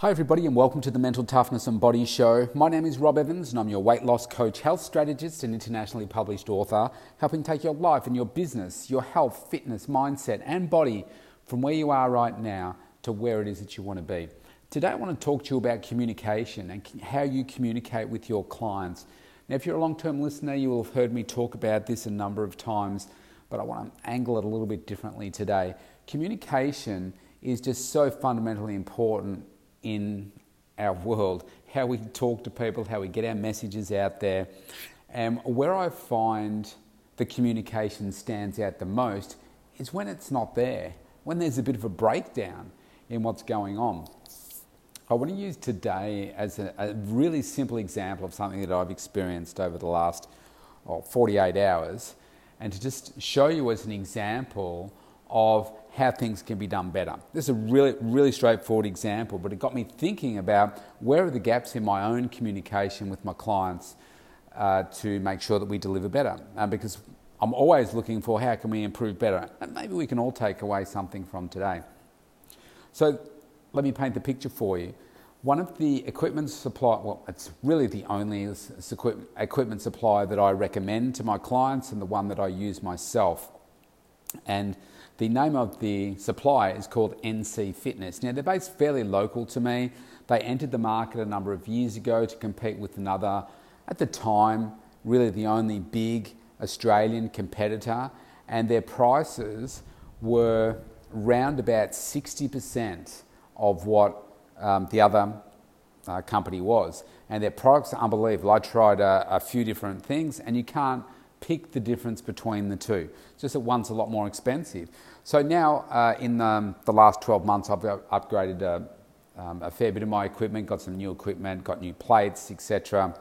Hi, everybody, and welcome to the Mental Toughness and Body Show. My name is Rob Evans, and I'm your weight loss coach, health strategist, and internationally published author, helping take your life and your business, your health, fitness, mindset, and body from where you are right now to where it is that you want to be. Today, I want to talk to you about communication and how you communicate with your clients. Now, if you're a long term listener, you will have heard me talk about this a number of times, but I want to angle it a little bit differently today. Communication is just so fundamentally important in our world, how we talk to people, how we get our messages out there. And where I find the communication stands out the most is when it's not there, when there's a bit of a breakdown in what's going on. I want to use today as a, a really simple example of something that I've experienced over the last oh, 48 hours and to just show you as an example of how things can be done better. This is a really, really straightforward example, but it got me thinking about where are the gaps in my own communication with my clients uh, to make sure that we deliver better. Uh, because I'm always looking for how can we improve better, and maybe we can all take away something from today. So let me paint the picture for you. One of the equipment supply, well, it's really the only equipment supplier that I recommend to my clients and the one that I use myself. And the name of the supplier is called NC Fitness. Now, they're based fairly local to me. They entered the market a number of years ago to compete with another, at the time, really the only big Australian competitor, and their prices were round about 60% of what um, the other uh, company was. And their products are unbelievable. I tried a, a few different things, and you can't pick the difference between the two. Just that one's a lot more expensive. So now, uh, in um, the last 12 months, I've upgraded a, um, a, fair bit of my equipment, got some new equipment, got new plates, etc.,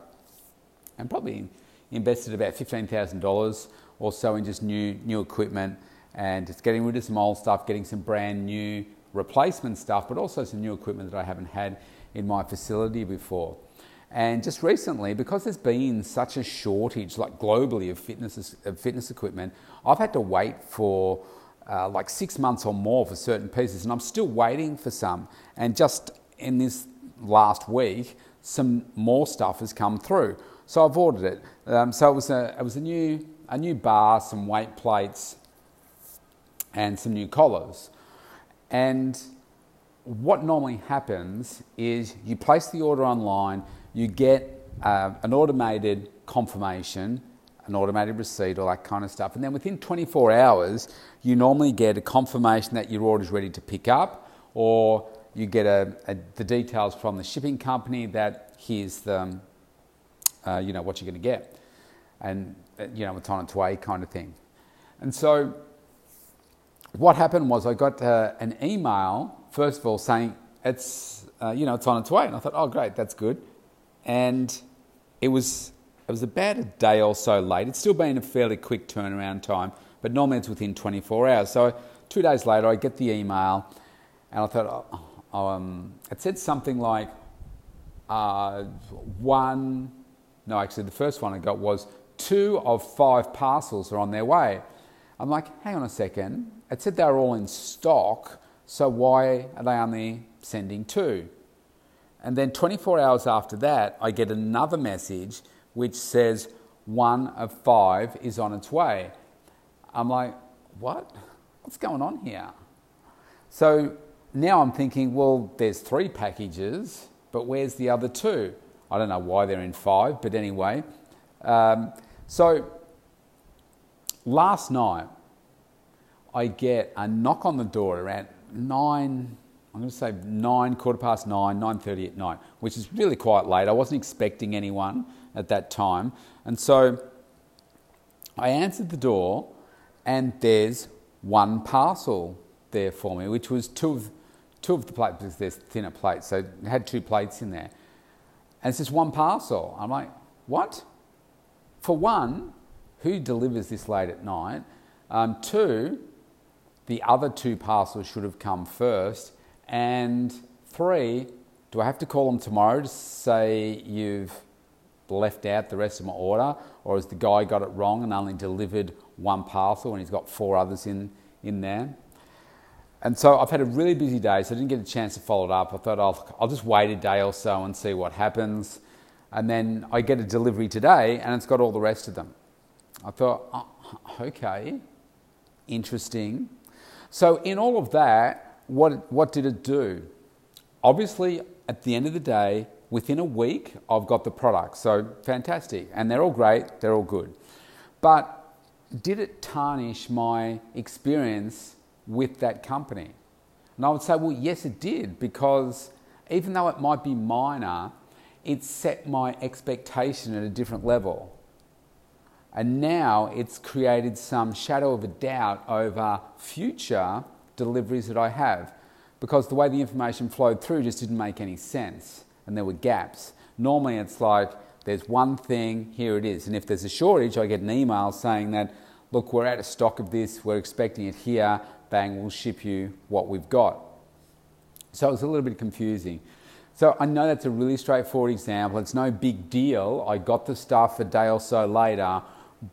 and probably invested about $15,000 or so in just new, new equipment and just getting rid of some old stuff, getting some brand new replacement stuff, but also some new equipment that I haven't had in my facility before. And just recently, because there's been such a shortage, like globally, of fitness, of fitness equipment, I've had to wait for uh, like six months or more for certain pieces, and I'm still waiting for some. And just in this last week, some more stuff has come through. So I've ordered it. Um, so it was a it was a new a new bar, some weight plates, and some new collars. And what normally happens is you place the order online you get uh, an automated confirmation, an automated receipt, all that kind of stuff. And then within 24 hours, you normally get a confirmation that your order is ready to pick up, or you get a, a, the details from the shipping company that here's the, uh, you know, what you're going to get. And, uh, you know, it's on its way kind of thing. And so what happened was I got uh, an email, first of all, saying it's, uh, you know, it's on its way. And I thought, oh, great, that's good and it was it was about a day or so late. It's still been a fairly quick turnaround time, but normally it's within 24 hours. So two days later, I get the email, and I thought, oh, um, it said something like uh, one. No, actually, the first one I got was two of five parcels are on their way. I'm like, hang on a second. It said they were all in stock, so why are they only sending two? And then 24 hours after that, I get another message which says one of five is on its way. I'm like, what? What's going on here? So now I'm thinking, well, there's three packages, but where's the other two? I don't know why they're in five, but anyway. Um, so last night, I get a knock on the door around nine I'm going to say nine, quarter past nine, nine thirty at night, which is really quite late. I wasn't expecting anyone at that time, and so I answered the door, and there's one parcel there for me, which was two of two of the plates because there's thinner plates, so it had two plates in there, and it's just one parcel. I'm like, what? For one, who delivers this late at night? Um, two, the other two parcels should have come first and three, do I have to call them tomorrow to say you've left out the rest of my order, or has the guy got it wrong and only delivered one parcel and he's got four others in, in there? And so I've had a really busy day, so I didn't get a chance to follow it up. I thought oh, I'll, I'll just wait a day or so and see what happens. And then I get a delivery today and it's got all the rest of them. I thought, oh, okay, interesting. So, in all of that, what, what did it do? Obviously, at the end of the day, within a week, I've got the product. So, fantastic. And they're all great, they're all good. But did it tarnish my experience with that company? And I would say, well, yes, it did, because even though it might be minor, it set my expectation at a different level. And now it's created some shadow of a doubt over future deliveries that I have because the way the information flowed through just didn't make any sense and there were gaps. Normally it's like there's one thing, here it is. And if there's a shortage, I get an email saying that, look, we're out of stock of this, we're expecting it here, bang, we'll ship you what we've got. So it was a little bit confusing. So I know that's a really straightforward example. It's no big deal. I got the stuff a day or so later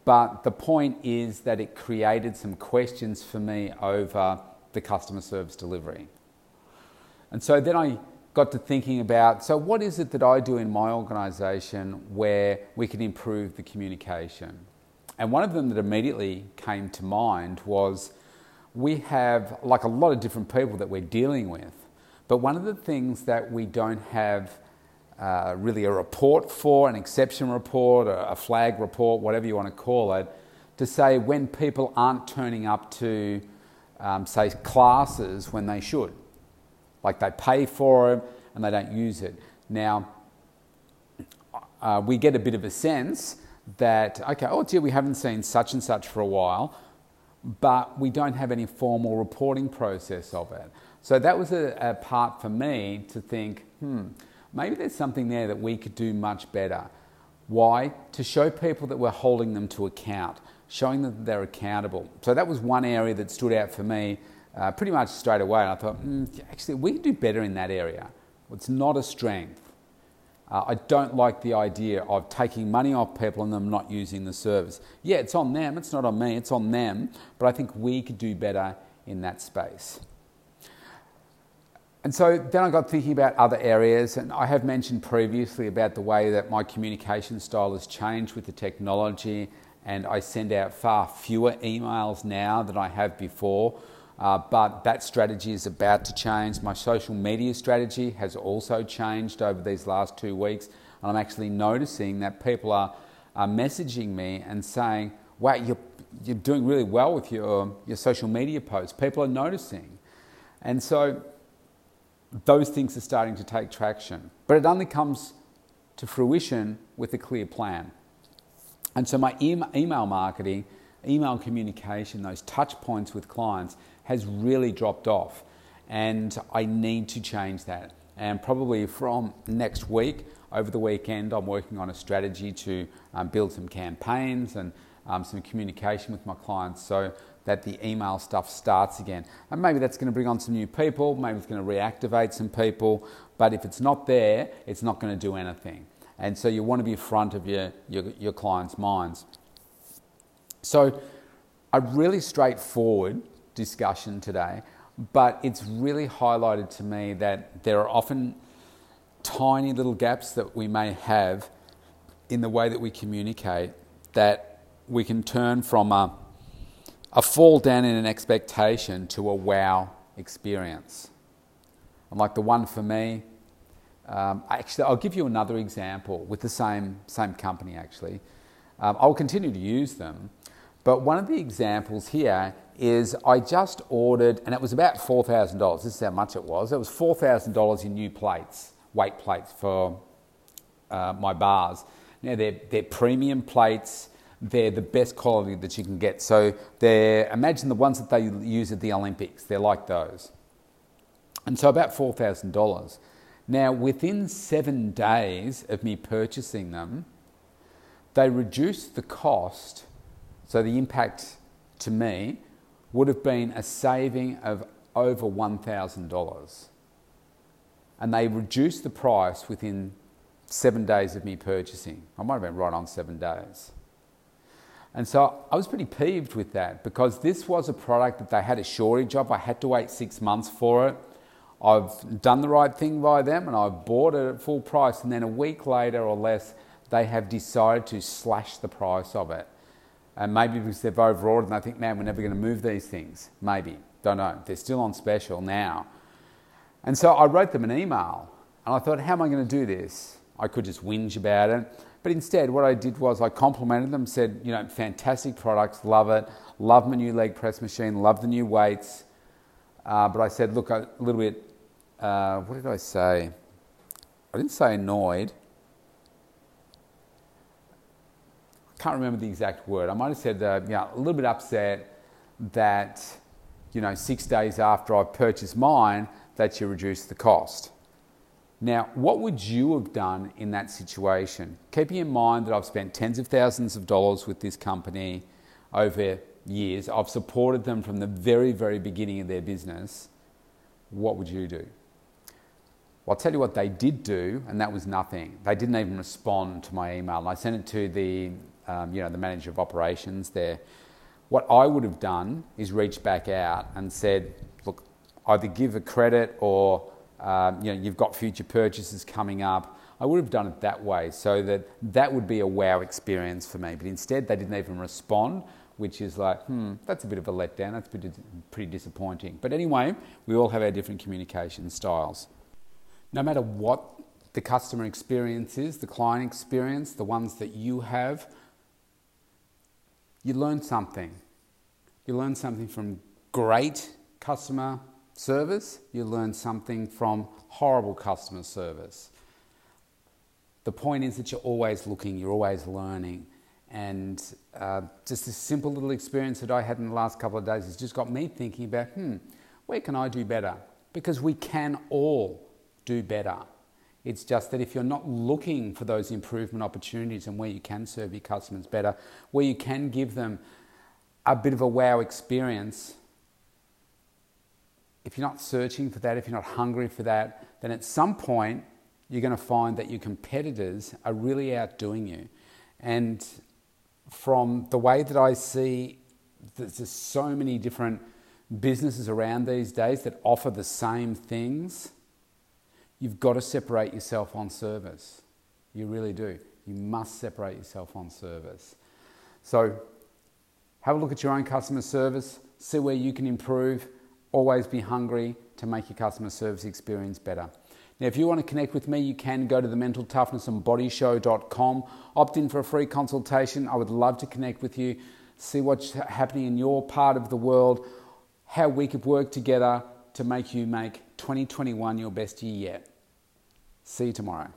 but the point is that it created some questions for me over the customer service delivery. And so then I got to thinking about so, what is it that I do in my organization where we can improve the communication? And one of them that immediately came to mind was we have, like a lot of different people that we're dealing with, but one of the things that we don't have uh, really a report for, an exception report, a flag report, whatever you want to call it, to say when people aren't turning up to, um, say, classes when they should. Like they pay for it and they don't use it. Now, uh, we get a bit of a sense that, okay, oh dear, we haven't seen such and such for a while, but we don't have any formal reporting process of it. So that was a, a part for me to think, hmm, maybe there's something there that we could do much better. Why? To show people that we're holding them to account, showing them that they're accountable. So that was one area that stood out for me uh, pretty much straight away. And I thought, mm, actually, we can do better in that area. It's not a strength. Uh, I don't like the idea of taking money off people and them not using the service. Yeah, it's on them, it's not on me, it's on them, but I think we could do better in that space. And so then I got thinking about other areas, and I have mentioned previously about the way that my communication style has changed with the technology, and I send out far fewer emails now than I have before. Uh, but that strategy is about to change. My social media strategy has also changed over these last two weeks, and I'm actually noticing that people are, are messaging me and saying, Wow, you're, you're doing really well with your, your social media posts. People are noticing. And so those things are starting to take traction. But it only comes to fruition with a clear plan. And so my email marketing, email communication, those touch points with clients has really dropped off. And I need to change that. And probably from next week, over the weekend, I'm working on a strategy to um, build some campaigns and um, some communication with my clients so that the email stuff starts again. And maybe that's going to bring on some new people, maybe it's going to reactivate some people, but if it's not there, it's not going to do anything. And so you want to be front of your, your, your clients' minds. So, a really straightforward discussion today, but it's really highlighted to me that there are often tiny little gaps that we may have in the way that we communicate that we can turn from a a fall down in an expectation to a wow experience. And like the one for me, um, actually, I'll give you another example with the same, same company actually. Um, I'll continue to use them, but one of the examples here is I just ordered, and it was about $4,000. This is how much it was. It was $4,000 in new plates, weight plates for uh, my bars. Now, they're, they're premium plates they're the best quality that you can get. So they're, imagine the ones that they use at the Olympics, they're like those. And so about $4,000. Now, within seven days of me purchasing them, they reduced the cost, so the impact to me would have been a saving of over $1,000. And they reduced the price within seven days of me purchasing. I might have been right on seven days. And so I was pretty peeved with that because this was a product that they had a shortage of. I had to wait six months for it. I've done the right thing by them and I've bought it at full price. And then a week later or less, they have decided to slash the price of it. And maybe because they've overordered and they think, man, we're never going to move these things. Maybe. Don't know. They're still on special now. And so I wrote them an email and I thought, how am I going to do this? I could just whinge about it. But instead, what I did was I complimented them, said, you know, fantastic products, love it, love my new leg press machine, love the new weights. Uh, but I said, look, a little bit, uh, what did I say? I didn't say annoyed. I can't remember the exact word. I might have said, uh, yeah, a little bit upset that, you know, six days after I purchased mine, that you reduced the cost. Now, what would you have done in that situation? Keeping in mind that I've spent tens of thousands of dollars with this company over years, I've supported them from the very, very beginning of their business. What would you do? Well, I'll tell you what they did do, and that was nothing. They didn't even respond to my email. And I sent it to the, um, you know, the manager of operations there. What I would have done is reached back out and said, look, either give a credit or um, you know, you've got future purchases coming up. I would have done it that way so that that would be a wow experience for me. But instead, they didn't even respond, which is like, hmm, that's a bit of a letdown. That's pretty, pretty disappointing. But anyway, we all have our different communication styles. No matter what the customer experience is, the client experience, the ones that you have, you learn something. You learn something from great customer service, you learn something from horrible customer service. The point is that you're always looking, you're always learning. And uh, just this simple little experience that I had in the last couple of days has just got me thinking about, hmm, where can I do better? Because we can all do better. It's just that if you're not looking for those improvement opportunities and where you can serve your customers better, where you can give them a bit of a wow experience, if you're not searching for that, if you're not hungry for that, then at some point you're going to find that your competitors are really outdoing you. And from the way that I see, there's just so many different businesses around these days that offer the same things. You've got to separate yourself on service. You really do. You must separate yourself on service. So have a look at your own customer service, see where you can improve always be hungry to make your customer service experience better. Now, if you want to connect with me, you can go to the mentaltoughnessandbodyshow.com, opt in for a free consultation. I would love to connect with you, see what's happening in your part of the world, how we could work together to make you make 2021 your best year yet. See you tomorrow.